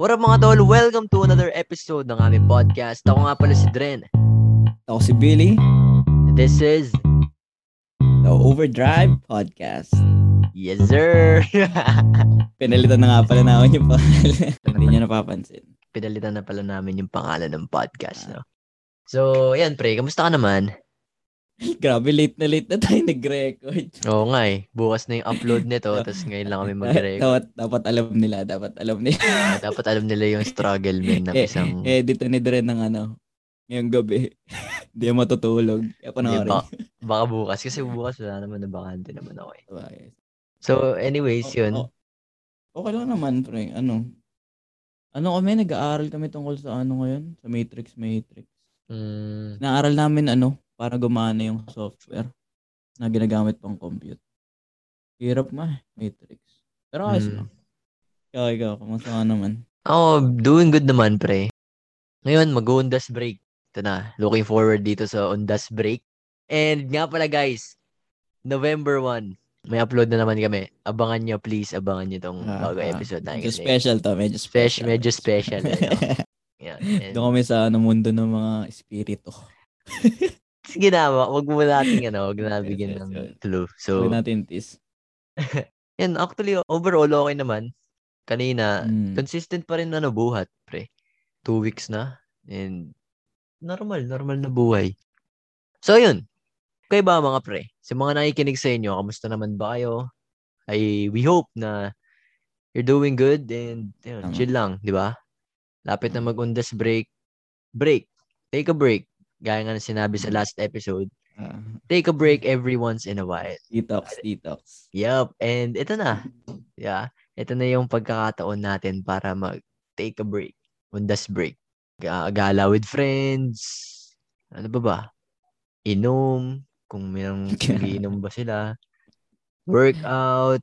What up mga tol? Welcome to another episode ng aming podcast. Ako nga pala si Dren. Ako si Billy, This is the Overdrive Podcast. Yes Sir! Pinalitan na nga pala namin yung pangalan. Hindi nyo napapansin. Pinalitan na pala namin yung pangalan ng podcast. No? So, yan pre, kamusta ka naman? Grabe, late na late na tayo nag-record. Oo nga eh. Bukas na yung upload nito, tapos ngayon lang kami mag-record. dapat, dapat alam nila, dapat alam nila. Ah, Dapat alam nila yung struggle men ng eh, isang... eh, dito ni Dren ng ano, ngayong gabi. Hindi matutulog. Kaya panoorin. ba? Baka bukas. Kasi bukas wala naman na bakante naman ako eh. Sabagay. So, anyways, yun. Oh, oh. Okay lang naman, pre. Ano? Ano kami, nag-aaral kami tungkol sa ano ngayon? Sa Matrix Matrix. Mm, Naaral namin ano, para gumana yung software na ginagamit pang compute. Hirap ma, Matrix. Pero ayos Mm. lang. Ikaw, ikaw, kamusta ka naman? Ako, doing good naman, pre. Ngayon, mag-undas break. Ito na, looking forward dito sa undas break. And nga pala, guys, November 1, may upload na naman kami. Abangan nyo, please, abangan nyo tong Ah, bago ah. episode na. Medyo special to, medyo Special, medyo special. eh. And, Doon kami sa ano, mundo ng mga espiritu. sige na, wag mo natin, ano, wag na bigyan Yes, yes, ng clue. So, Huwag natin tis. yan, actually, overall, okay naman. Kanina, Mm. consistent pa rin ano buhat, pre. Two weeks na. And normal, normal na buhay. So, yun. Kayo ba mga pre? Sa mga nakikinig sa inyo, kamusta naman ba kayo? Ay, we hope na you're doing good and yun, Tama. chill lang, di ba? Lapit na mag-undas break. Break. Take a break. Gaya nga na sinabi sa last episode. Ah, Take a break every once in a while. detox, detox. Yup. And ito na. Yeah. Ito na yung pagkakataon natin para mag-take a break. Undas break. Ga- Gala with friends. Ano ba ba? Inom. Kung mayroong inom ba sila. Workout.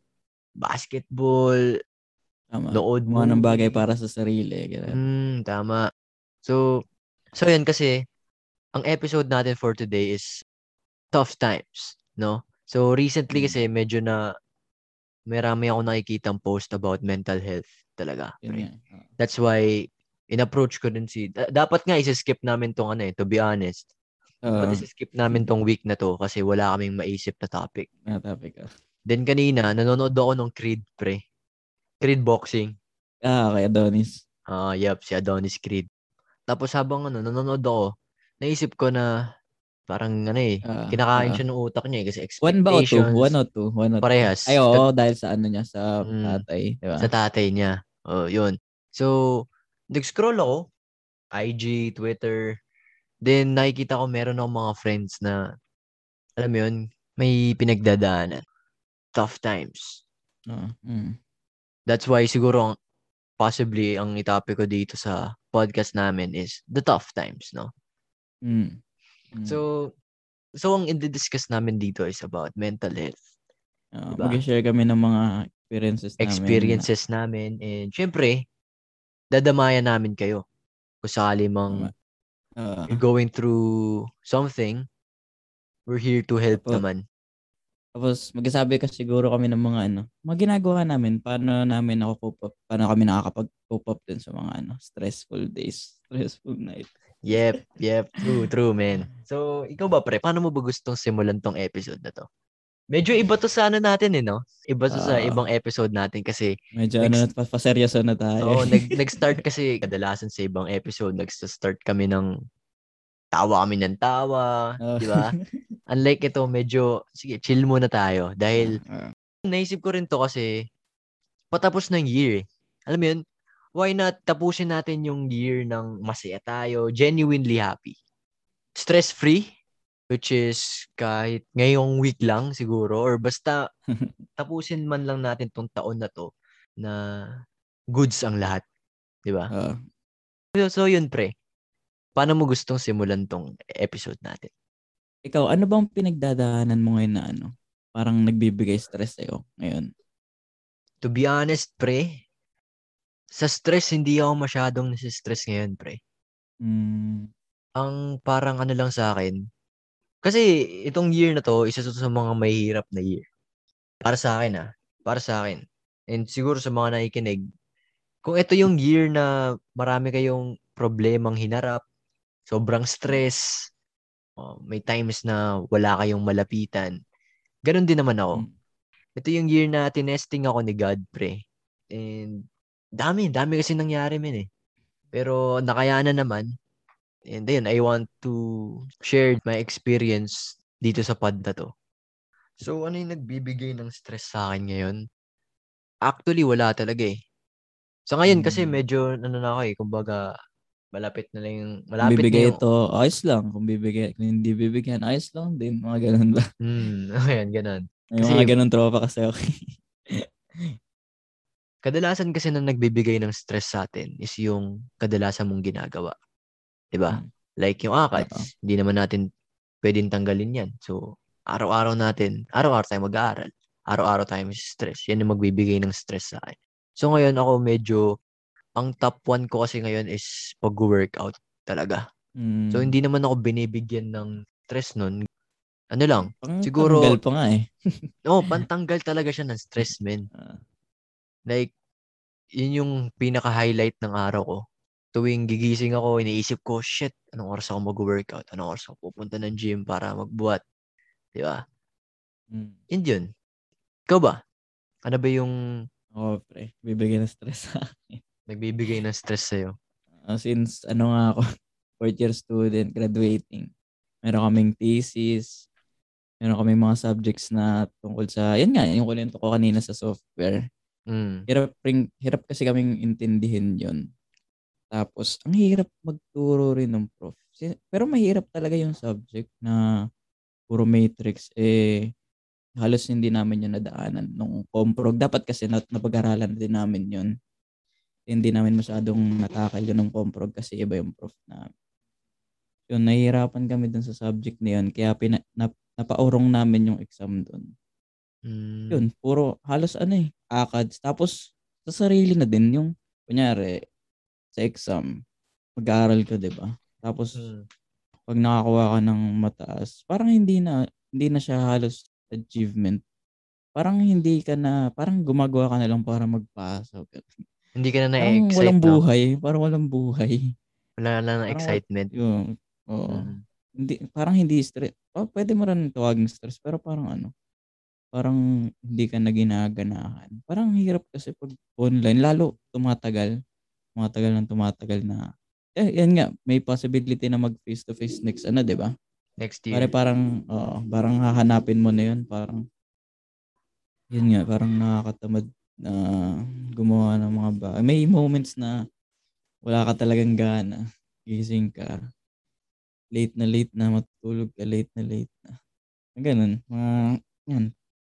Basketball. Tama. Lood Mga ng bagay para sa sarili. Ganun. Hmm, tama. So, so yun kasi, ang episode natin for today is tough times, no? So, recently Mm. kasi medyo na marami ako nakikitang post about mental health talaga. Yun pre. nga. Ah. That's why, in-approach ko din si, da- dapat nga isa-skip namin tong ano eh, to be honest. Oo, Dapat isa-skip namin tong week na to kasi wala kaming maisip na topic. na topic. ah. Then kanina, nanonood ako ng Creed, pre. Creed boxing. Ah, kay Adonis. Ah, yup, si Adonis Creed. Tapos habang ano, nanonood ako, naisip ko na parang ano eh, Ah, kinakain ah. siya ng utak niya eh, kasi One ba o two? expectations. One o two? One o two? Parehas. Ay, oo, dahil sa ano niya, sa Mm. tatay. Di ba? Sa tatay niya. Oh, yun. So, nag-scroll ako, IG, Twitter, then nakikita ko meron akong mga friends na, alam mo yun, may pinagdadaanan. Tough times. Oo, mm. That's why siguro ang, possibly ang itopic ko dito sa podcast namin is the tough times, no? Mm. Mm. So, so ang i-discuss namin dito is about mental health, Ah, diba? Mag-share kami ng mga experiences namin. experiences namin, and syempre, dadamayan namin kayo. Kung sakali mang Ah, you're going through something, we're here to help Opo. naman. tapos magsasabi ka siguro kami ng mga ano, mga ginagawa namin, paano namin ako cope up, paano kami nakakapag-cope up din sa mga ano, stressful days, stressful night. Yep, yep, true, true, man. So, ikaw ba, pre, paano mo ba gustong simulan tong episode na to? Medyo iba to sa ano natin, eh, no? Iba to sa Ah. ibang episode natin kasi Medyo ano, Next- pa- paseryoso na tayo. Oo, nag, nag-start kasi kadalasan sa ibang episode, nag-start kami ng tawa kami ng tawa, Oo. di ba? Unlike ito, medyo, sige, chill muna tayo. Dahil, Ah, naisip ko rin to kasi, patapos ng year. eh. Alam mo yun, why not tapusin natin yung year ng masaya tayo, genuinely happy. Stress-free, which is kahit ngayong week lang siguro, or basta tapusin man lang natin tong taon na to na goods ang lahat. Di ba? ah. So, so yun pre. Paano mo gustong simulan tong episode natin? ikaw, ano bang pinagdadaanan mo ngayon na ano? Parang nagbibigay stress sa'yo ngayon. To be honest, pre, sa stress, hindi ako masyadong nasistress ngayon, pre. Mm, Ang parang ano lang sa akin, kasi itong year na to, isa to sa mga mahirap na year. Para sa akin ah. Para sa akin. And siguro sa mga nakikinig, kung ito yung year na marami kayong problemang hinarap, sobrang stress, oh, may times na wala kayong malapitan, ganun din naman ako. Mm. Ito yung year na tinesting ako ni God, pre. And dami, dami kasi nangyari, men eh. Pero nakayanan naman. And then, I want to share my experience dito sa pod na to. So, ano yung nagbibigay ng stress sa akin ngayon? Actually, wala talaga eh. Sa ngayon kasi Mm. medyo, ano na ako eh, kumbaga, malapit na lang yung, malapit bibigay na yung, ito, ayos lang. Kung bibigay, kung hindi bibigyan, ayos lang din. Mga ganun ba? hmm, ayan, ganun. Kasi- mga ganun tropa kasi ako. Kadalasan kasi na nagbibigay ng stress sa atin is yung kadalasan mong ginagawa. 'Di ba? Mm. Like yung ACADS, hindi naman natin pwedeng tanggalin yan. So, araw-araw natin, araw-araw tayo mag-aaral. Araw-araw tayo may stress. Yan yung magbibigay ng stress sa akin. So, ngayon ako medyo, ang top one ko kasi ngayon is pag-workout talaga. Mm. So, hindi naman ako binibigyan ng stress nun. Ano lang, Pang siguro- tanggal pa nga eh. oh, pantanggal talaga siya ng stress, men. Ah. Like, yun yung pinaka-highlight ng araw ko. Tuwing gigising ako, iniisip ko, shit, anong oras ako mag-workout? Anong oras ako pupunta ng gym para magbuhat? Di ba? Mm. Yun yun. Ikaw ba? Ano ba yung Oo, pre. Bibigyan ng stress sa akin. nagbibigay ng stress sa'yo? Ah, since ano nga ako, fourth year student, graduating. Meron kaming thesis. Meron kaming mga subjects na tungkol sa, yan nga, yung kulento ko kanina sa software. Mm. Hirap, ring, hirap kasi kaming intindihin yon Tapos, ang hirap magturo rin ng prof. Pero mahirap talaga yung subject na puro matrix. Eh, halos hindi namin yung nadaanan nung comprog. Dapat kasi nat napag-aralan din namin yun. Hindi namin masyadong natakal yun ng comprog kasi iba yung prof na. Yun, nahihirapan kami dun sa subject na yun. Kaya pina, nap, napaurong namin yung exam dun. Mm. Yun, puro halos ano eh, ACADS. Tapos, sa sarili na din yung, kunyari, sa exam, mag-aaral ka, di ba? Tapos, Mm. pag nakakuha ka ng mataas, parang hindi na, hindi na siya halos achievement. Parang hindi ka na, parang gumagawa ka na lang para magpasa. Hindi ka na Parang na-excite, walang no? buhay. Parang walang buhay. Wala na ng Parang excitement. Yung, oo. Mm. Hindi, parang hindi stress. Oh, pwede mo rin tawagin stress, pero parang ano, parang hindi ka na ginaganahan. Parang hirap kasi pag online, lalo tumatagal, tumatagal ng tumatagal na, eh, yan nga, may possibility na mag face to face next, ano, di ba? Next Pare year. parang, oo, parang hahanapin mo na yun, parang, yun nga, parang nakakatamad na gumawa ng mga ba. May moments na wala ka talagang gana. Gising ka. Late na late na matutulog ka. Late na late na. Ganun. Mga, yan.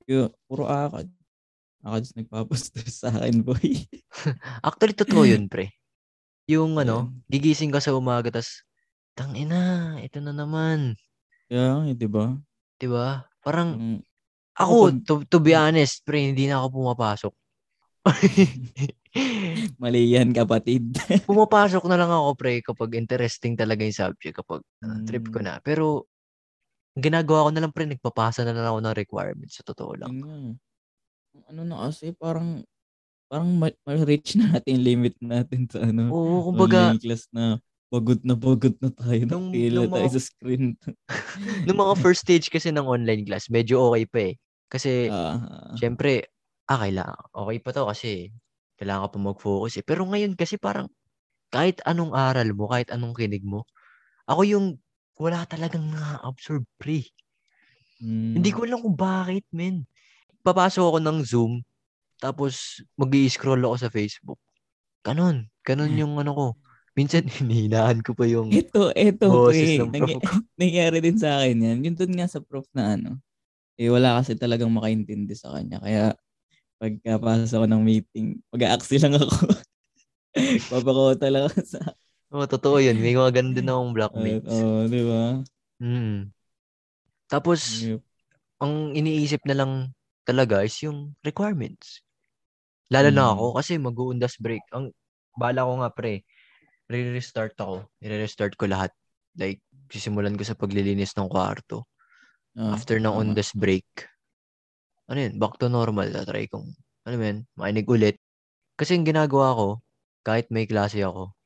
Yung, puro akad. Akad nagpapastress sa akin, boy. Actually, totoo yun, pre. Yung ano, gigising ka sa umaga, tas, tang ina, ito na naman. Kaya, eh, di ba? 'Di ba? Parang, Yung- ako, to, to be honest, pre, hindi na ako pumapasok. Mali yan, kapatid. pumapasok na lang ako, pre, kapag interesting talaga yung subject, kapag ah, trip ko Mm. na. Pero, ginagawa ko na lang, pre, nagpapasa na lang ako ng requirements, sa totoo lang. Ang Ano na kasi, parang, parang ma- ma-reach na natin limit natin sa ano, Oo, kumbaga, online class na pagod na pagod na tayo. Nung- nung tayo mga- sa screen. nung mga first stage kasi ng online class, medyo okay pa eh. Kasi, Ah, syempre, ah, kailangan, okay pa to kasi kailangan ka pa mag-focus eh. Pero ngayon kasi parang, kahit anong aral mo, kahit anong kinig mo, ako yung wala talagang na-absorb pre. mm, Hindi ko alam kung bakit, men. Papasok ako ng Zoom, tapos mag scroll ako sa Facebook. Ganon. Ganon yung ano ko. Minsan, hinihinaan ko pa yung Ito, ito, pre. ng prof Nangy- nangyari din sa akin yan. Yun dun nga sa prof na ano, eh wala kasi talagang makaintindi sa kanya. Kaya pagkapasok ko ng meeting, mag-aaksi lang ako. Papakota lang ako sa... Oo, totoo yun. May mga ganun din akong Oo, blockmates. oh, di ba? Mm. Tapos, ang iniisip na lang talaga is yung requirements. Lalo na Mm. ako kasi mag-uundas break. Ang bala ko nga pre, re-restart ako. I-restart ko lahat. Like, sisimulan ko sa paglilinis ng kwarto. Ah, After ng tama. undas break. Ano yun, back to normal. Tatry kong, ano yun, mainig ulit. Kasi yung ginagawa ko, kahit may klase ako,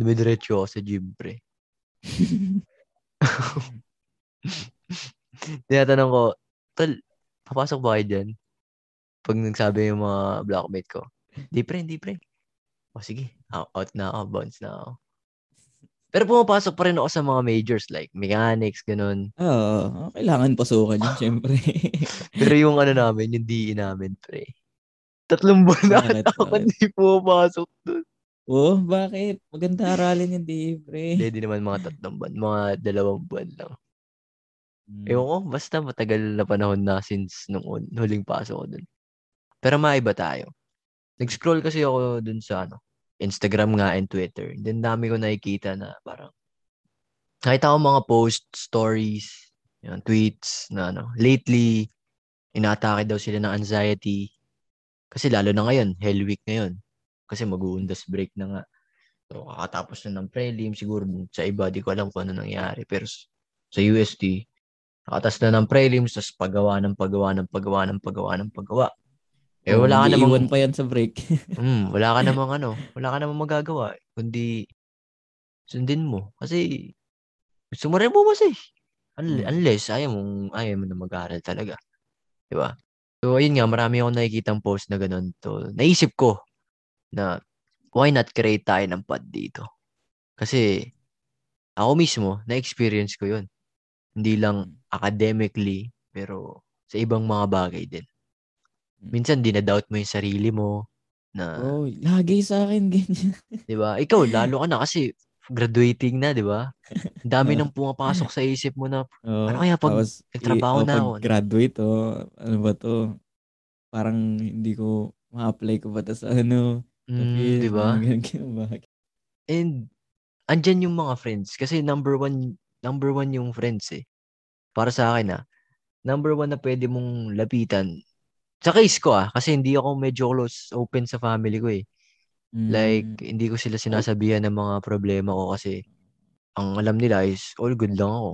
dumidiretso ako sa gym, pre. Tinatanong ko, tol, papasok ba kayo dyan? Pag nagsabi yung mga blockmate ko, di pre, di pre. O sige, out, out na ako, bounce na ako. Pero pumapasok pa rin ako sa mga majors like mechanics, ganun. Oo, kailangan pasukan yun, syempre. Pero yung ano namin, yung DE namin, pre. Tatlong buwan na Bakit, ako hindi pumapasok doon. Oh, bakit? Maganda aralin yun, di, pre. Hindi, di naman mga tatlong buwan. Mga dalawang buwan lang. Hmm. Ewan ko, basta matagal na panahon na since nung un- huling pasok ko dun. Pero maiba tayo. Nag-scroll kasi ako dun sa ano, Instagram nga and Twitter. Then dami ko nakikita na parang nakita ko mga post, stories, yun, tweets na ano, lately, inaatake daw sila ng anxiety. Kasi lalo na ngayon, hell week ngayon. Kasi mag-uundas break na nga. So, kakatapos na ng prelim, siguro sa iba, di ko alam kung ano nangyari. Pero sa UST, nakatas na ng prelims, tapos paggawa ng paggawa ng paggawa ng pagawa ng pagawa. Eh, Oh, wala ka namang, pa yan sa break. mm, wala ka namang ano, wala ka namang magagawa, kundi sundin mo. Kasi, gusto mo rin bumas eh. Un- Mm. Unless, ayaw mong, ayaw mo na mag-aaral talaga. Di ba? So, ayun nga, marami akong nakikitang post na ganun. To, naisip ko na, why not create tayo ng pod dito? Kasi, ako mismo, na-experience ko yun. Hindi lang academically, pero sa ibang mga bagay din. Minsan, dinadoubt mo yung sarili mo na, Oh, lagi sa akin ganyan. di ba? Ikaw, lalo ka na kasi graduating na, di ba? Ang dami nang pumapasok sa isip mo na, Oh, Ano kaya pag tapos, nagtrabaho i- oh, na ako? graduate, oh, ano ba to? Parang hindi ko ma-apply ko ba to sa ano, mm, di ba? And, andyan yung mga friends. Kasi number one, number one yung friends eh. Para sa akin ah, number one na pwede mong lapitan. Sa case ko ah, kasi hindi ako medyo close, open sa family ko eh. Like, Mm, hindi ko sila sinasabihan ng mga problema ko kasi ang alam nila is all good lang ako.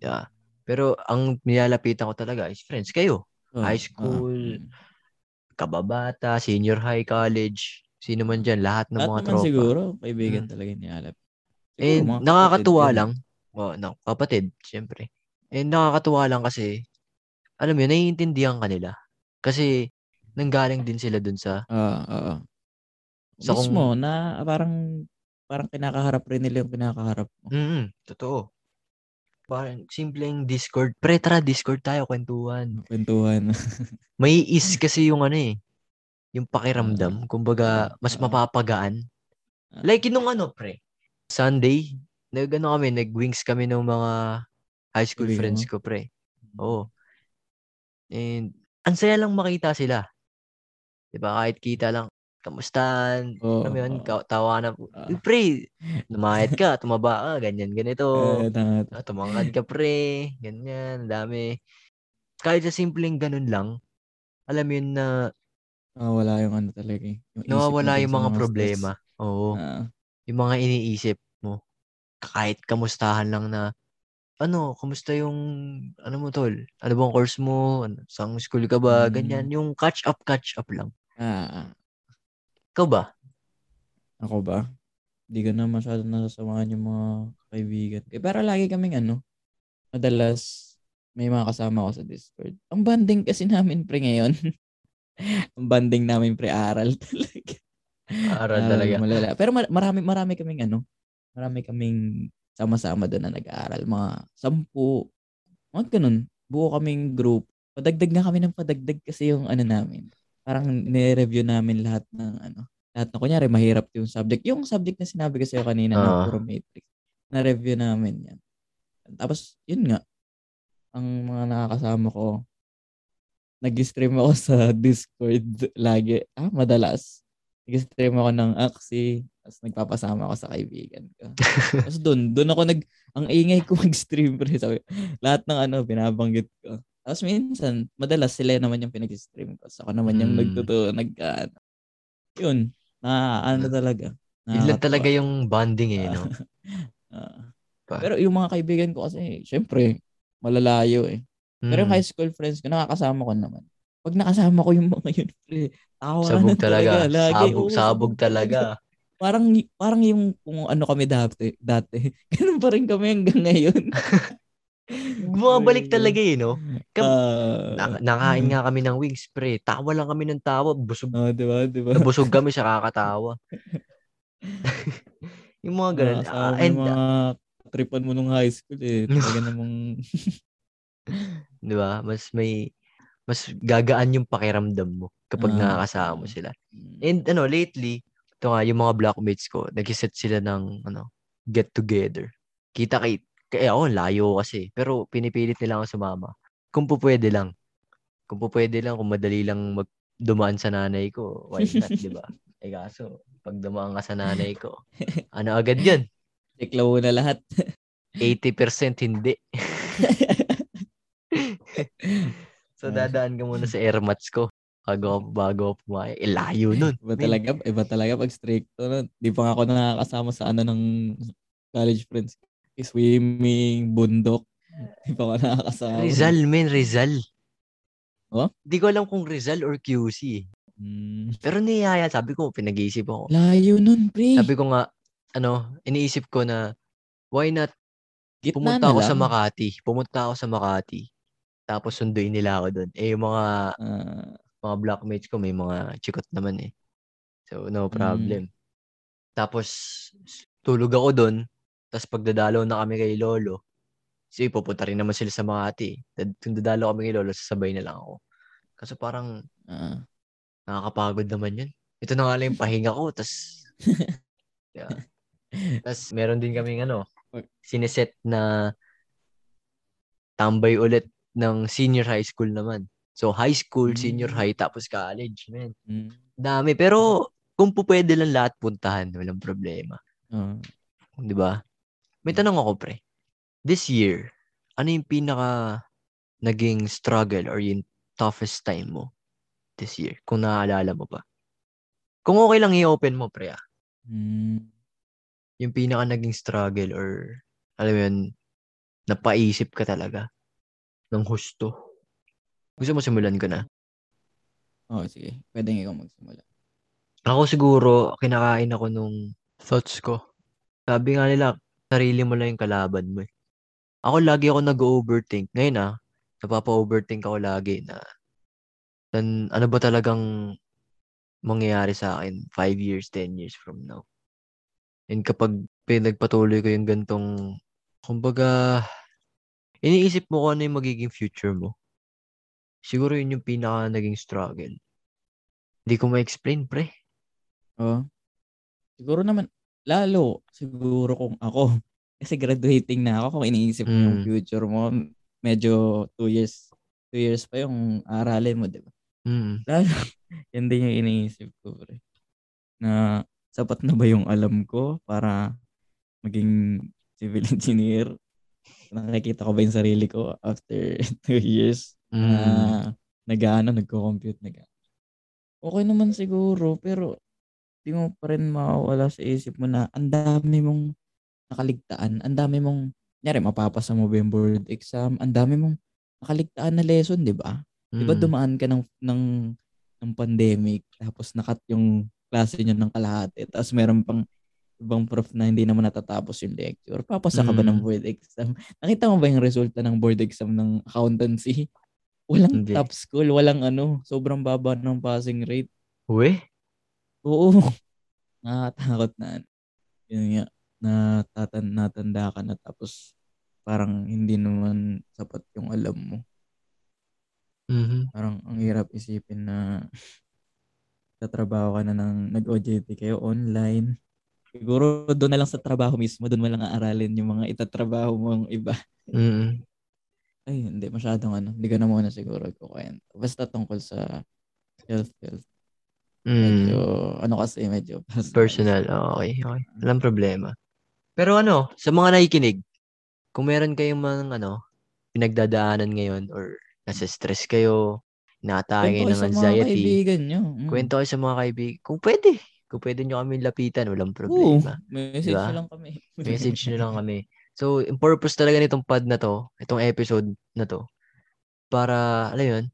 Yeah. Pero ang nilalapitan ko talaga is friends. Kayo, oh, high ah, school, mm. Kababata, senior high, college, sino man dyan, lahat ng Lahat mga tropa. siguro, kaibigan Mm. talaga ni Alap. Siguro, And mga kapatid, nakakatuwa ganun. lang. Oh, no, kapatid, syempre. And nakakatuwa lang kasi, alam mo yun, naiintindihan ka nila. Kasi, nanggaling din sila dun sa, Ah, oo. Sa kung- Mismo, na parang, parang kinakaharap rin nila yung kinakaharap mo. mm totoo. Parang simpleng Discord. Pre, tara, Discord tayo, kwentuhan. Kwentuhan. May is kasi yung ano eh, yung pakiramdam. Kumbaga, mas ah. mapapagaan. Ah. Like yung ano, pre. Sunday, nag ano kami, nag-wings kami ng mga high school Kaibigan friends mo? ko, pre. Oo. And, ang saya lang makita sila. Diba? Kahit kita lang, kamustahan, Oo, alam yun, oo. ka- tawanan. Ah. Uy, pre, lumayad ka, tumaba ka, ganyan, ganito. Eh, tama- Ah, tumangkad ka, pre, ganyan, dami. Kahit sa simpleng ganun lang, alam mo yun na nawawala yung ano talaga eh. Yung nawawala yung mga stress. problema. Oo. Ah, yung mga iniisip mo. Kahit kamustahan lang na, ano, kamusta yung, ano mo tol? Ano bang course mo? Ano, sang school ka ba? Mm. Ganyan. Yung catch up, catch up lang. ah. Ikaw ba? Ako ba? Hindi ko na masyado nasasamahan yung mga kaibigan. Eh, pero lagi kaming ano, madalas may mga kasama ko sa Discord. Ang banding kasi namin pre ngayon. Ang banding namin pre aral talaga. Aral talaga. malala. Pero mar- marami marami kaming ano, marami kaming sama-sama doon na nag-aaral. Mga sampu. Mga ganun. Buo kaming group. Padagdag na kami ng padagdag kasi yung ano namin. Parang nire-review namin lahat ng ano. Lahat na kunyari mahirap yung subject. Yung subject na sinabi ko sa'yo kanina na Ah. puro matrix. Na-review namin yan. Tapos, yun nga. Ang mga nakakasama ko, nag-stream ako sa Discord lagi. Ah, madalas. Nag-stream ako ng Axie. Tapos nagpapasama ako sa kaibigan ko. Tapos doon, doon ako nag, ang ingay ko mag-stream pre. Sabi, lahat ng ano, binabanggit ko. Tapos minsan, madalas sila naman yung pinag-stream ko. So ako naman yung Mm. nagtuto, nag, ano. Yun, na ano talaga. Yun lang talaga yung bonding eh, no? Pa. pero yung mga kaibigan ko kasi, syempre, malalayo eh. Pero yung Mm. high school friends ko, nakakasama ko naman. Pag nakasama ko yung mga yun, pre, tawa Sabog na talaga. Lagi. Sabog, Oo, sabog talaga. parang parang yung kung ano kami dati, dati. Ganun pa rin kami hanggang ngayon. Bumabalik talaga eh, no? Kam- Ah, Na- nakain nga kami ng wings, pre. Tawa lang kami ng tawa. Busog, oh, di ba? Di ba? busog kami sa kakatawa. yung mga ganun. Ah, mo and, yung mga tripan mo nung high school eh. Talaga namang di ba? Mas may, mas gagaan yung pakiramdam mo kapag Ah. nakakasama mo sila. And ano, lately, ito nga, yung mga blockmates ko, nag-set sila ng, ano, get together. Kita kay, kaya ako, layo kasi. Pero pinipilit nila ako sumama. Kung po pwede lang. Kung po pwede lang, kung madali lang mag dumaan sa nanay ko, why not, di ba? Eh kaso, pag dumaan ka sa nanay ko, ano agad yun? iklaw na lahat. 80% hindi. so, dadaan ka muna sa airmats ko bago, bago ako pumayag. Eh, layo nun. Iba talaga, iba talaga pag stricto nun. Di pa nga ako nakakasama sa ano ng college friends. Swimming, bundok. Di pa ako nakakasama. Rizal, men, Rizal. Oh? Di ko alam kung Rizal or QC. Hmm. Pero niyaya, sabi ko, pinag-iisip ako. Layo nun, pre. Sabi ko nga, ano, iniisip ko na, why not Gitna pumunta na ako lang. sa Makati. Pumunta ako sa Makati. Tapos sunduin nila ako doon. Eh, yung mga, Ah, mga blockmates ko, may mga chikot naman eh. So, no Mm. problem. Tapos, tulog ako doon. Tapos, pagdadalaw na kami kay Lolo, kasi pupunta rin naman sila sa Makati. Dad- Kung dadalaw kami kay Lolo, sasabay na lang ako. Kasi parang, ah. nakakapagod naman yun. Ito na nga lang yung pahinga ko. Tapos, yeah. Tapos, meron din kaming ano, sineset na tambay ulit ng senior high school naman. So, high school, senior Mm. high, tapos college, man. Hmm. Dami. Pero, kung po pwede lang lahat puntahan, walang problema. Ah. Di ba? May tanong ako, pre. This year, ano yung pinaka naging struggle or yung toughest time mo this year? Kung naaalala mo pa. Kung okay lang i-open mo, pre, ah. Hmm. Yung pinaka naging struggle or, alam mo yun, napaisip ka talaga ng husto. Gusto mo simulan ko na? Oh, sige. Pwede ikaw magsimula. Ako siguro, kinakain ako nung thoughts ko. Sabi nga nila, sarili mo lang yung kalaban mo eh. Ako lagi ako nag-overthink. Ngayon ah, napapa-overthink ako lagi na tan, ano ba talagang mangyayari sa akin 5 years, 10 years from now. And kapag pinagpatuloy ko yung gantong, kumbaga, iniisip mo kung ano yung magiging future mo. Siguro yun yung pinaka naging struggle. Hindi ko ma-explain, pre. Oh. Siguro naman, lalo, siguro kung ako, kasi graduating na ako, kung iniisip mo yung Mm. future mo, medyo two years, two years pa yung aralin mo, di ba? Mm. Lalo, yan din yung iniisip ko, pre. Na, sapat na ba yung alam ko para maging civil engineer? Nakikita ko ba yung sarili ko after two years? Mm. na nag-ano, nagko-compute, nag Okay naman siguro, pero di mo pa rin mawala sa isip mo na ang dami mong nakaligtaan, ang dami mong, nyari, mapapasa mo ba yung board exam, ang dami mong nakaligtaan na lesson, di ba? Di ba Mm. dumaan ka ng, ng, ng pandemic, tapos nakat yung klase nyo ng kalahati, tapos meron pang ibang prof na hindi naman natatapos yung lecture. Papasa ka ba ng Mm. board exam? Nakita mo ba yung resulta ng board exam ng accountancy? Walang Hindi. top school, walang ano, sobrang baba ng passing rate. Uwe? Oo. Nakakatakot na. ano. Yun nga, natatan, natanda ka na tapos parang hindi naman sapat yung alam mo. Mhm. Parang ang hirap isipin na tatrabaho ka na ng nag-OJT kayo online. Siguro doon na lang sa trabaho mismo, doon mo lang aaralin yung mga itatrabaho mong iba. Mm. Ay, hindi masyadong ano. Hindi ko na muna siguro kukwento. Basta tungkol sa health health. Medyo, Mm. ano kasi, medyo personal. Personal. Okay, okay. Walang problema. Pero ano, sa mga nakikinig, kung meron kayong mga ano, pinagdadaanan ngayon or nasa stress kayo, inaatake Kwento kayo kayo ng sa mga anxiety, kaibigan nyo. Mm. kwento kayo sa mga kaibigan. Kung pwede, kung pwede nyo kami lapitan, walang Oo, problema. message Diba? lang kami. Message nyo lang kami. So, yung purpose talaga nitong pod na to, itong episode na to, para, alam yun,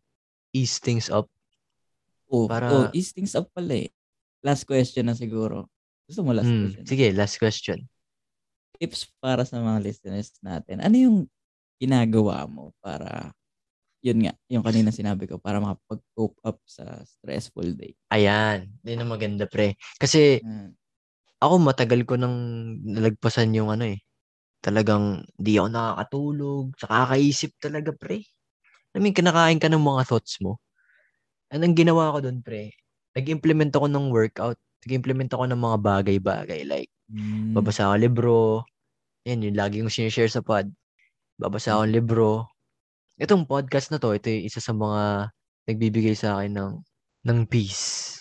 ease things up. Oh, Para- oh, ease things up pala eh. Last question na siguro. Gusto mo last Hmm, question? sige, last question. Tips para sa mga listeners natin. Ano yung ginagawa mo para yun nga, yung kanina sinabi ko, para makapag-cope up sa stressful day. Ayan, yun ang maganda pre. Kasi Mm. ako matagal ko nang nalagpasan yung ano eh. Talagang di ako nakakatulog, sa kakaisip talaga pre. I mean, kinakain ka ng mga thoughts mo. Anong ginawa ko doon pre? Nag-implement ako ng workout. Nag-implement ako ng mga bagay-bagay. Like, Mm. babasa ako libro. Yan, yung lagi kong sinishare sa pod. Babasa ako libro. Itong podcast na to, ito yung isa sa mga nagbibigay sa akin ng, ng peace.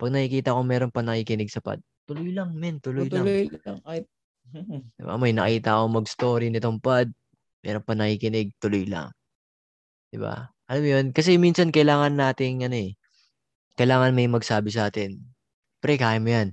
Pag nakikita ko meron pa nakikinig sa pod, tuloy lang, men, tuloy lang. Tuloy lang. Kahit, Diba? May nakita ako mag-story nitong pod, meron pa nakikinig, tuloy lang. Diba? Alam mo yun? Kasi minsan kailangan nating, ano eh, kailangan may magsabi sa atin, pre, kaya mo yan.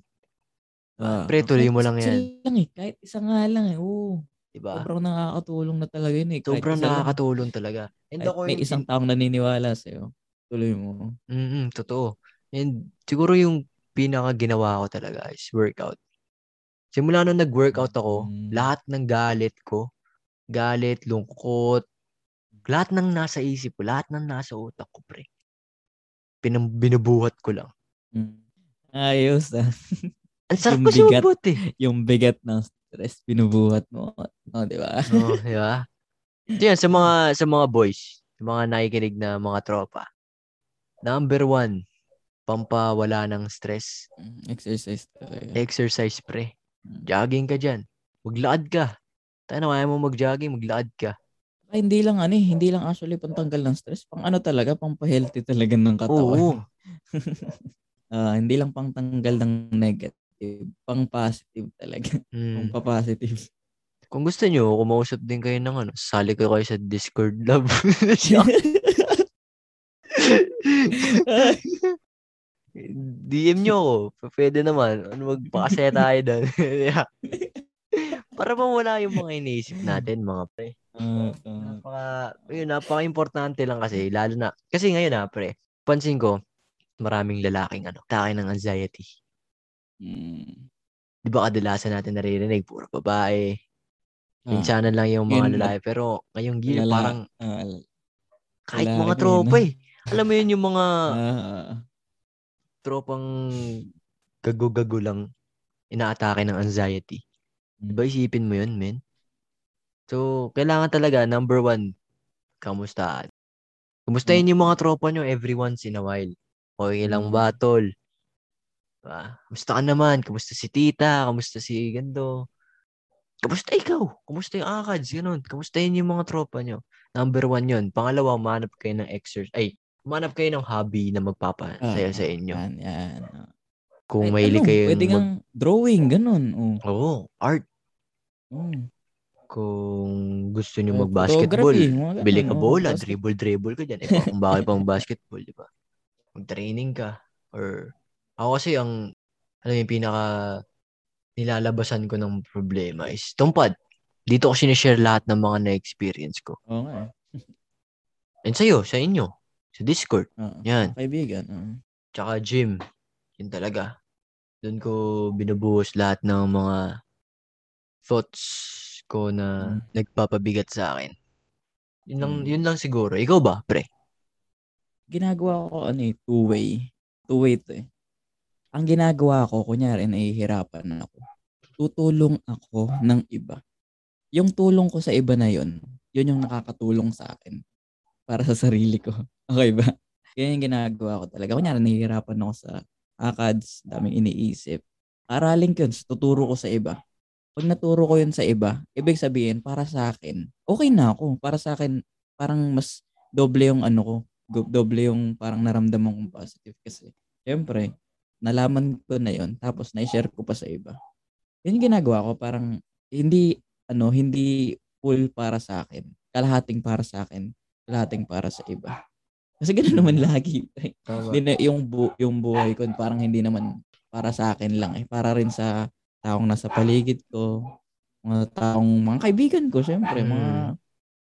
Ah, Pre, tuloy mo lang yan. lang eh. Kahit isa nga lang eh. Oo. Diba? Sobrang nakakatulong na talaga yun eh. Kahit Sobrang lang. nakakatulong talaga. And ako may yung- isang taong naniniwala sa'yo. Tuloy mo. Mm, totoo. And siguro yung pinaka ginawa ko talaga is workout. Simula nung nag-workout ako, Mm. lahat ng galit ko, galit, lungkot, lahat ng nasa isip ko, lahat ng nasa utak ko, pre. Pinam, binubuhat ko lang. Mm. Ayos ah. Ang sarap kasi bigat. eh. yung bigat ng stress, binubuhat mo. Oh, di ba? Oo, di ba? Ito yan, sa mga, sa mga boys, sa mga nakikinig na mga tropa. Number one, pampawala ng stress, Mm, Exercise talaga. exercise, pre. Mm. Jogging ka dyan. Maglakad ka. Tayo na, mo mag-jogging, maglakad ka. Ay, hindi lang ano eh, hindi lang actually pantanggal ng stress, pang ano talaga, pang pa-healthy talaga ng katawan. Oo. Ah, hindi lang pang tanggal ng negative, pang positive talaga, pang Mm. pa-positive. Kung gusto nyo, kumausap din kayo ng ano, sali ko kayo sa Discord love. DM nyo ako. Pwede naman. Ano, magpakasaya tayo doon. Yeah. Para bang wala yung mga iniisip natin, mga pre. Ah, ah. Napaka, yun, napaka-importante lang kasi, lalo na, kasi ngayon na, pre, pansin ko, maraming lalaking ano, atake ng anxiety. Mm. Di ba kadalasan natin naririnig, puro babae, Ah, minsanan lang yung mga Yun, lalaki, pero ngayong year, lala- parang ah, l- kahit mga tropa no? eh. Alam mo yun yung mga ah, ah, tropang gago-gago lang inaatake ng anxiety. Mm. Diba isipin mo yun, men? So, kailangan talaga, number one, kamustahan. Kumustahin yung mga tropa nyo every once in a while. Okay lang Mm. ba, tol? Diba? Kamusta ka naman? Kamusta si tita? Kamusta si gando? Kamusta ikaw? Kamusta yung akads? Ganun. Kamustahin yung mga tropa nyo. Number one yun. Pangalawa, manap kayo ng exercise. Ay, manap kayo ng hobby na magpapasaya ah, sa inyo. Yan, yan. Kung Kahit mahilig ano, kayo Pwede mag... drawing, ganun. Oh. Oo, art. Mm. Kung gusto Oh, mag-basketball, ganun, bili ka bola, basket- dribble-dribble ka dyan. Iba kung bakit pang basketball, di ba? Mag-training ka. Or, ako kasi ang, alam yung pinaka nilalabasan ko ng problema is, tumpad. Dito ko sinishare lahat ng mga na-experience ko. Oo nga. eh. And sa'yo, sa inyo, sa Discord, Oo. Yan. Kaibigan. oo. tsaka gym. Yun talaga. Doon ko binubuhos lahat ng mga thoughts ko na Mm. nagpapabigat sa akin. Yun lang, Mm. yun lang siguro. Ikaw ba, pre? ginagawa ko ano eh, two-way. Two-way to eh. Ang ginagawa ko, kunyari, nahihirapan ako. Tutulong ako ng iba. Yung tulong ko sa iba na yun, yun yung nakakatulong sa akin. Para sa sarili ko. Okay ba? Yan yung ginagawa ko talaga. Kunyari, nahihirapan ako sa ACADS, daming iniisip. Aralin ko yun, tuturo ko sa iba. Pag naturo ko yun sa iba, ibig sabihin, para sa akin, okay na ako. Para sa akin, parang mas doble yung ano ko, doble yung parang naramdaman kong positive kasi syempre nalaman ko na yon tapos na-share ko pa sa iba. Yun ginagawa ko parang hindi ano hindi full para sa akin. Kalahating para sa akin kalahating para sa iba. Kasi ganoon naman lagi Tama. hindi na, yung bu- yung buhay ko parang hindi naman para sa akin lang eh. Para rin sa taong nasa paligid ko mga taong mga kaibigan ko syempre mga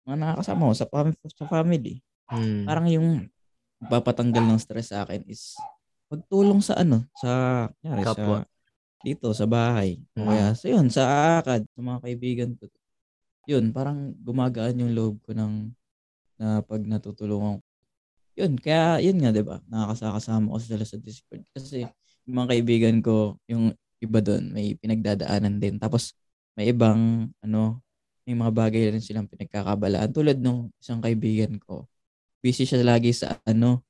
mga nakakasama ko sa, fam- sa family Hmm. parang yung papatanggal ng stress sa akin is pagtulong sa ano, sa, kunyari, Kapwa. sa dito sa bahay. Mm. kaya, so yun, sa akad, sa mga kaibigan ko. Yun, parang gumagaan yung loob ko ng na pag natutulungan ko. Yun, kaya yun nga, di ba? Nakakasama ko sila sa Discord. Kasi yung mga kaibigan ko, yung iba doon, may pinagdadaanan din. Tapos, may ibang, ano, may mga bagay rin silang pinagkakabalaan. Tulad nung isang kaibigan ko, busy siya lagi sa, ano,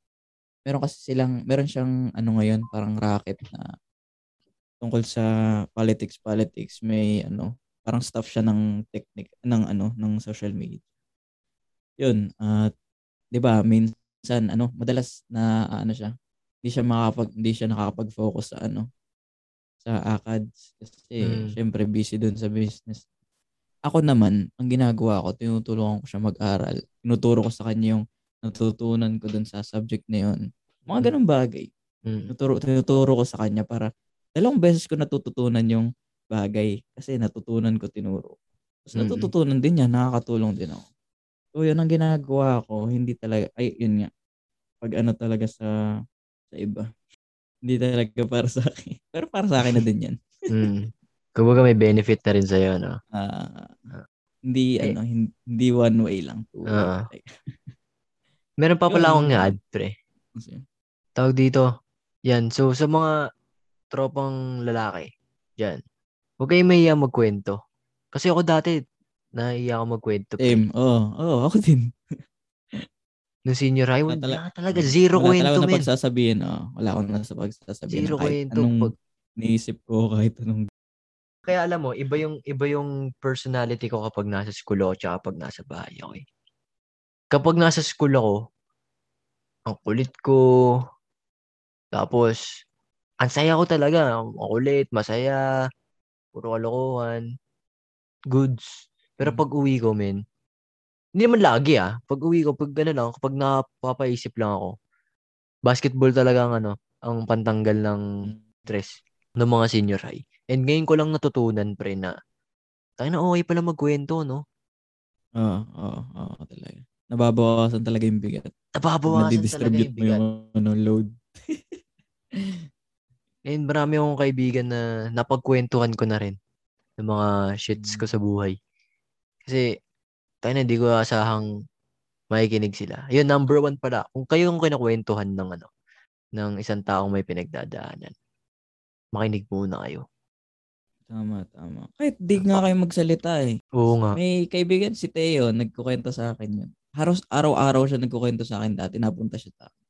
meron kasi silang, meron siyang, ano ngayon, parang racket na tungkol sa politics, politics, may, ano, parang staff siya ng technique, ng, ano, ng social media. Yun, at, di ba, minsan, ano, madalas na, ano siya, hindi siya makakapag, hindi siya nakakapag-focus sa, ano, sa ACADS. Kasi, Mm. syempre, busy dun sa business. Ako naman, ang ginagawa ko, tinutulungan ko siya mag-aral. Tinuturo ko sa kanya yung natutunan ko dun sa subject na yun. Mga ganun bagay. Mm. Tinuturo, tinuturo ko sa kanya para dalawang beses ko natututunan yung bagay kasi natutunan ko tinuro. Tapos Mm-mm. natututunan din niya, nakakatulong din ako. So yun ang ginagawa ko, hindi talaga, ay yun nga, pag ano talaga sa, sa iba. Hindi talaga para sa akin. Pero para sa akin na din yan. Mm. Kumbaga may benefit na rin sa'yo, no? Ah, hindi, Eh. ano, hin- hindi one way lang. Like, Meron pa pala akong nga-add, pre. Tawag dito. Yan. So, sa mga tropang lalaki, dyan, huwag kayong mahiya magkwento. Kasi ako dati, nahiya ako magkwento. Same. Oo, oo, ako din. Nung senior high, wala, Wala tala- talaga. Zero wala kwento, talaga na men. pagsasabihin. Oh. Wala akong nasa pagsasabihin. Zero kahit kwento. Anong Pag, naisip ko, kahit anong kaya alam mo, iba yung, iba yung personality ko kapag nasa school ako tsaka kapag nasa bahay ako. eh. Kapag nasa school ako, ang kulit ko, tapos, ang saya ko talaga. Ang kulit, masaya, puro kalokohan, goods. Pero Mm. pag uwi ko, men, hindi naman lagi ah. Pag uwi ko, pag ano lang, kapag napapaisip lang ako, basketball talaga ang ano, ang pantanggal ng stress ng mga senior high. And ngayon ko lang natutunan, pre, na tayo na okay pala magkwento, no? Oo, oo, oo talaga. Nababawasan talaga yung bigat. Nababawasan talaga yung mo bigat. yung ano, load. And marami akong kaibigan na napagkwentuhan ko na rin ng mga shits ko sa buhay. Kasi, tayo na, di ko asahang makikinig sila. Yun, number one pala. Kung kayo yung kinakwentuhan ng ano, ng isang taong may pinagdadaanan, makinig muna kayo. Tama, tama. Kahit di nga kayo magsalita eh. Oo nga. May kaibigan si Teo, nagkukwento sa akin yun. Haros araw-araw siya nagkukwento sa akin dati. Napunta siya sa akin.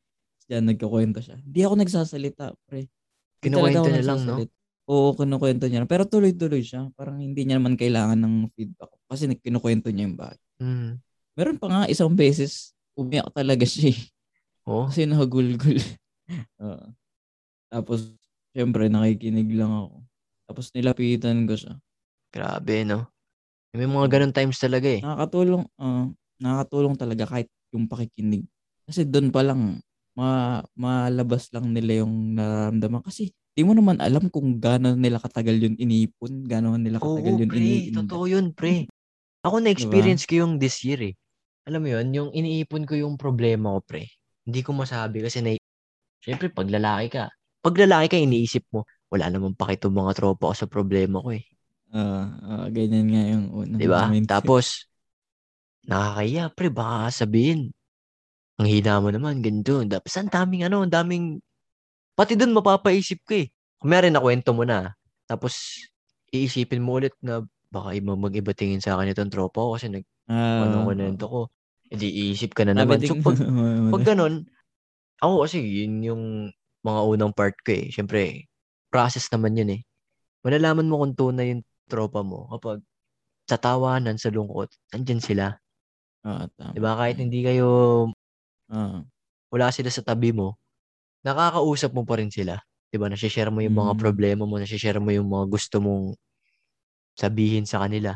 Diyan nagkukwento siya. Hindi ako nagsasalita, pre. Hindi Kinukwento niya lang, no? Oo, kinukwento niya. Pero tuloy-tuloy siya. Parang hindi niya naman kailangan ng feedback. Kasi kinukwento niya yung bagay. Mm. Meron pa nga isang beses, umiyak talaga siya eh. Oh, Kasi nahagulgul. Oo. Tapos, syempre, nakikinig lang ako. Tapos nilapitan ko siya. grabe, no? May mga ganun times talaga eh. Nakakatulong, ah, nakakatulong talaga kahit yung pakikinig. Kasi doon pa lang, ma malabas lang nila yung nararamdaman. Kasi di mo naman alam kung gano'n nila katagal yun inipon, gano'n nila Oo, katagal yun pre. iniinda. Totoo yun, pre. Ako na-experience ko yung this year eh. Alam mo yun, yung iniipon ko yung problema ko, pre. Hindi ko masabi kasi na... Siyempre, pag lalaki ka, pag lalaki ka, iniisip mo, wala namang pakitong mga tropa ko sa problema ko eh. Ah, ah, ganyan nga yung unang Di ba? mindset. Tapos, nakakaya, pre, baka sabihin, ang hina mo naman, ganito. Tapos, ang daming ano, ang daming, pati dun mapapaisip ko eh. Kung meron na kwento mo na, tapos, iisipin mo ulit na baka iba mag-iba tingin sa akin itong tropa ko kasi nag Ah, ano kwento ko. Hindi iisip ka na naman. So, pag, pag ganun, ako kasi yun yung mga unang part ko eh. Siyempre, process naman yun eh. Malalaman mo kung tunay yung tropa mo kapag sa tawanan, sa lungkot, nandyan sila. Ah, tama. Diba? Kahit hindi kayo, Ah, wala sila sa tabi mo, nakakausap mo pa rin sila. Diba? Nasishare mo yung mga Mm. problema mo, nasishare mo yung mga gusto mong sabihin sa kanila.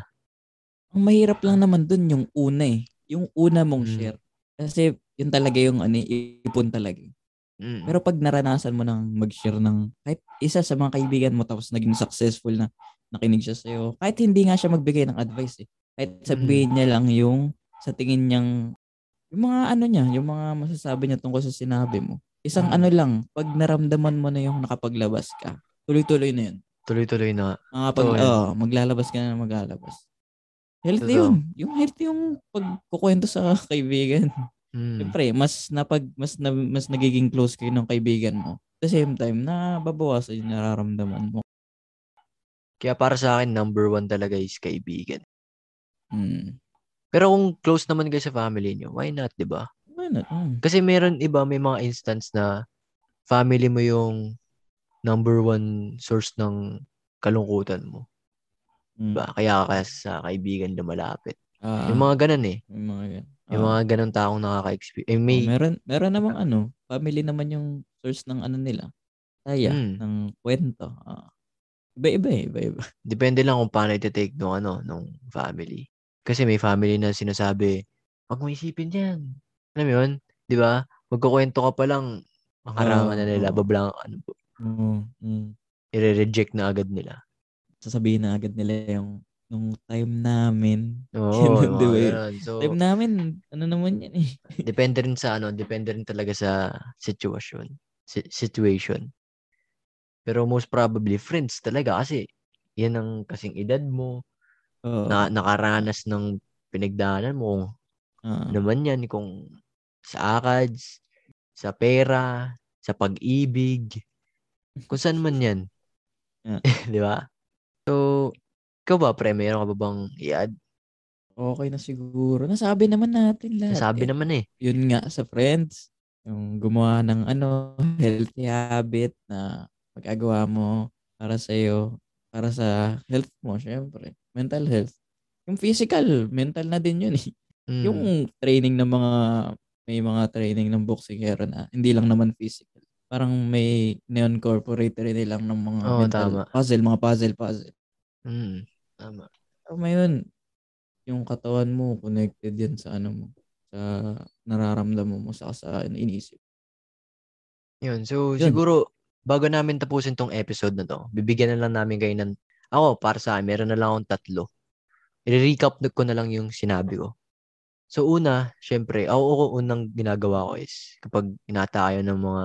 ang mahirap lang naman dun yung una eh. Yung una mong Mm. share. Kasi yun talaga yung ano, ipon talaga. eh. Mm. Pero pag naranasan mo nang mag-share ng kahit isa sa mga kaibigan mo tapos naging successful na nakinig siya sa'yo, kahit hindi nga siya magbigay ng advice eh. Kahit sabihin niya lang yung sa tingin niyang yung mga ano niya, yung mga masasabi niya tungkol sa sinabi mo. Isang Mm. ano lang, pag naramdaman mo na yung nakapaglabas ka, tuloy-tuloy na yun. Tuloy-tuloy na. Makapag, Totoo yan. oh, maglalabas ka na maglalabas. Healthy Totoo. yun. Yung healthy yung pagkukwento sa kaibigan. Mm. Siyempre, mas napag mas na, mas nagiging close kayo ng kaibigan mo. At the same time, na babawasan yung nararamdaman mo. Kaya para sa akin, number one talaga is kaibigan. Hmm. Pero kung close naman kayo sa family nyo, why not, di ba? Why not? Hmm. Kasi meron iba, may mga instance na family mo yung number one source ng kalungkutan mo. Hmm. Diba? Kaya ka sa kaibigan lumalapit. Ah, Yung mga ganun eh. yung mga yan. Yung Ah. mga ganun taong nakaka-experience. Eh, Oh, may, meron meron namang ano, family naman yung source ng ano nila. Saya Hmm. ng kwento. Ah. Iba-iba eh, iba-iba. depende lang kung paano iti-take nung ano, nung family. Kasi may family na sinasabi, wag mo isipin yan. Alam mo yun? Di ba? Magkukwento ka pa lang, ang harangan na nila, bablang, ano, Oo. mm. i-reject na agad nila. Sasabihin na agad nila yung nung time namin. Oo, yung di ba? So, Time namin, ano naman yan eh. depende rin sa ano, depende rin talaga sa situation. Si- situation. Pero most probably, friends talaga kasi yan ang kasing edad mo, Oo. na nakaranas ng pinagdaanan mo, Ah. ano man yan, kung sa akads, sa pera, sa pag-ibig, kung saan man yan. Yeah. Di ba? So, ikaw ba, pre, meron ka ba bang i-add? Okay na siguro. Nasabi naman natin lahat. Nasabi eh. naman eh. Yun nga sa friends. Yung gumawa ng ano, healthy habit na magagawa mo para sa iyo, para sa health mo, syempre. Mental health. Yung physical, mental na din yun eh. Mm. Yung training ng mga, may mga training ng boxingero na hindi lang naman physical. Parang may non-corporate rin nilang ng mga Oo, mental tama. puzzle, mga puzzle, puzzle. Mm. Tama. Tama yun. Yung katawan mo, connected yan sa ano mo, sa nararamdaman mo, sa sa iniisip. Yun. So, Yun. siguro, bago namin tapusin tong episode na to, bibigyan na lang namin kayo ng, ako, para sa akin, meron na lang akong tatlo. I-recap ko na lang yung sinabi ko. So, una, syempre, ako, ako unang ginagawa ko is, kapag inatayo ng mga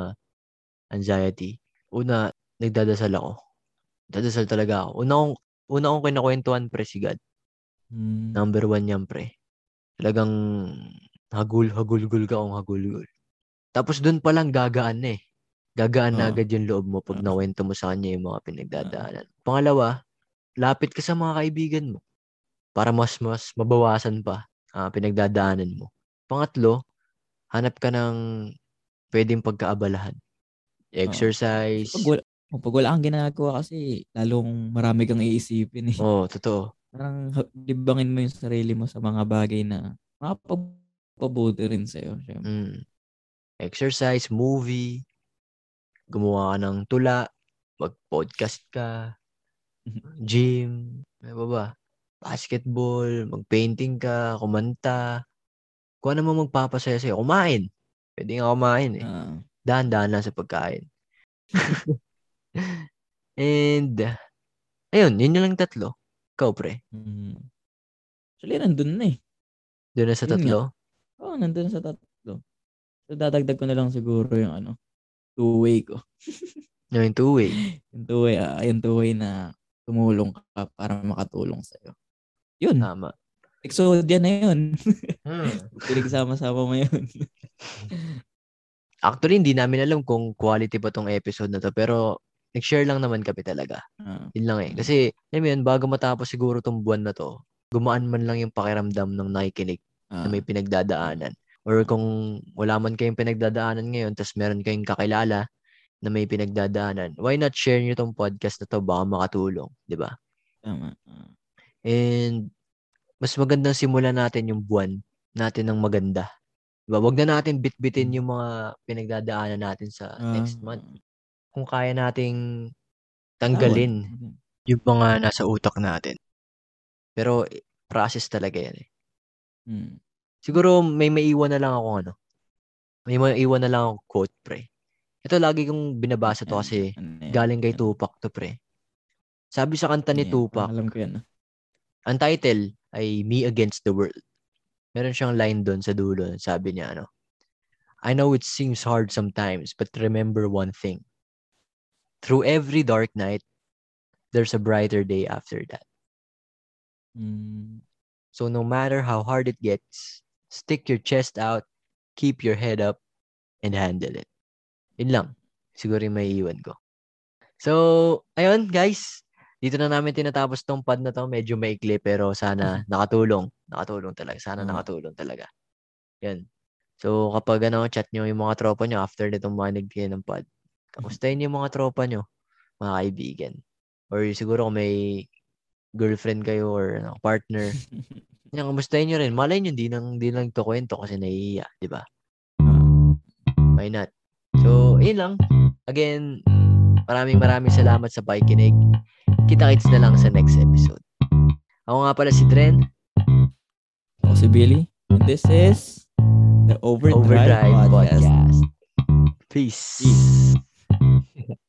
anxiety, una, nagdadasal ako. Nagdadasal talaga ako. Una kong, una kong kinakwentuhan, pre, si God. Hmm. Number one yan, pre. Talagang hagul, hagulgul ka kung hagulgul. Tapos doon pa lang gagaan na eh. Gagaan na Oo. agad yung loob mo pag nawento mo sa kanya yung mga pinagdadaanan. Pangalawa, lapit ka sa mga kaibigan mo para mas mas mabawasan pa ah, pinagdadaanan mo. Pangatlo, hanap ka ng pwedeng pagkaabalahan. Exercise. Pag wala, oh, pag wala kang ginagawa kasi, lalong marami kang iisipin eh. Oo, totoo. Parang libangin mo yung sarili mo sa mga bagay na makapagpabuti rin sa'yo. Syempre. Mm. Exercise, movie, gumawa ka ng tula, mag-podcast ka, gym, ano ba ba? Basketball, mag-painting ka, kumanta. Kung ano mo magpapasaya sa'yo, kumain. Pwede nga kumain eh. Ah, Dahan-dahan lang sa pagkain. And, ayun, yun yung lang tatlo. Ikaw, pre. mm. Actually, nandun na eh. Doon na sa Yun tatlo. Oo, oh, nandun sa tatlo. So, dadagdag ko na lang siguro yung ano, two-way ko. Yung two-way. Yung two-way, ah, yung two-way na tumulong ka para makatulong sa'yo. Yun, Tama. Exodia na yun. Hmm. Pinagsama-sama mo yun. Actually, hindi namin alam kung quality pa tong episode na to. Pero, nag-share lang naman kami talaga. Ah, Yun lang eh. Kasi, alam mo yun, bago matapos siguro tong buwan na to, gumaan man lang yung pakiramdam ng nakikinig ah, na may pinagdadaanan. Or kung wala man kayong pinagdadaanan ngayon, tas meron kayong kakilala na may pinagdadaanan, why not share nyo tong podcast na to? Baka makatulong, di ba? tama. Ah, And, mas magandang simulan natin yung buwan natin ng maganda. Diba? Wag na natin bitbitin yung mga pinagdadaanan natin sa ah, next month. Kung kaya nating tanggalin tawad. yung mga nasa utak natin. Pero eh, process talaga yan eh. Hmm. Siguro may maiwan na lang ako ano. May maiwan na lang ako quote pre. Ito lagi kong binabasa to kasi ano galing kay. Tupac to pre. Sabi sa kanta ni Tupac, Alam ko yan. Ang title ay Me Against the World. Meron siyang line doon sa dulo. Sabi niya ano, I know it seems hard sometimes, but remember one thing. Through every dark night, there's a brighter day after that. Mm. So no matter how hard it gets, stick your chest out, keep your head up, and handle it. Yun lang. Siguro yung may iwan ko. So, ayun guys. Dito na namin tinatapos tong pad na to. Medyo maikli pero sana nakatulong. Nakatulong talaga. Sana Oo. nakatulong talaga. Yan. So, kapag ano, chat nyo yung mga tropa nyo after nitong manig kayo ng pad, kamustahin yung mga tropa nyo, mga kaibigan. Or siguro kung may girlfriend kayo or ano, partner, yan, kamustahin nyo rin. Malay nyo, di nang, di lang to kwento kasi nahihiya, di ba? Why not? So, yun lang. Again, maraming maraming salamat sa pakikinig. Kita-kits na lang sa next episode. Ako nga pala si Dren, Ako si Billy. And this is the Overdrive, Overdrive Podcast. Podcast. Peace. Peace.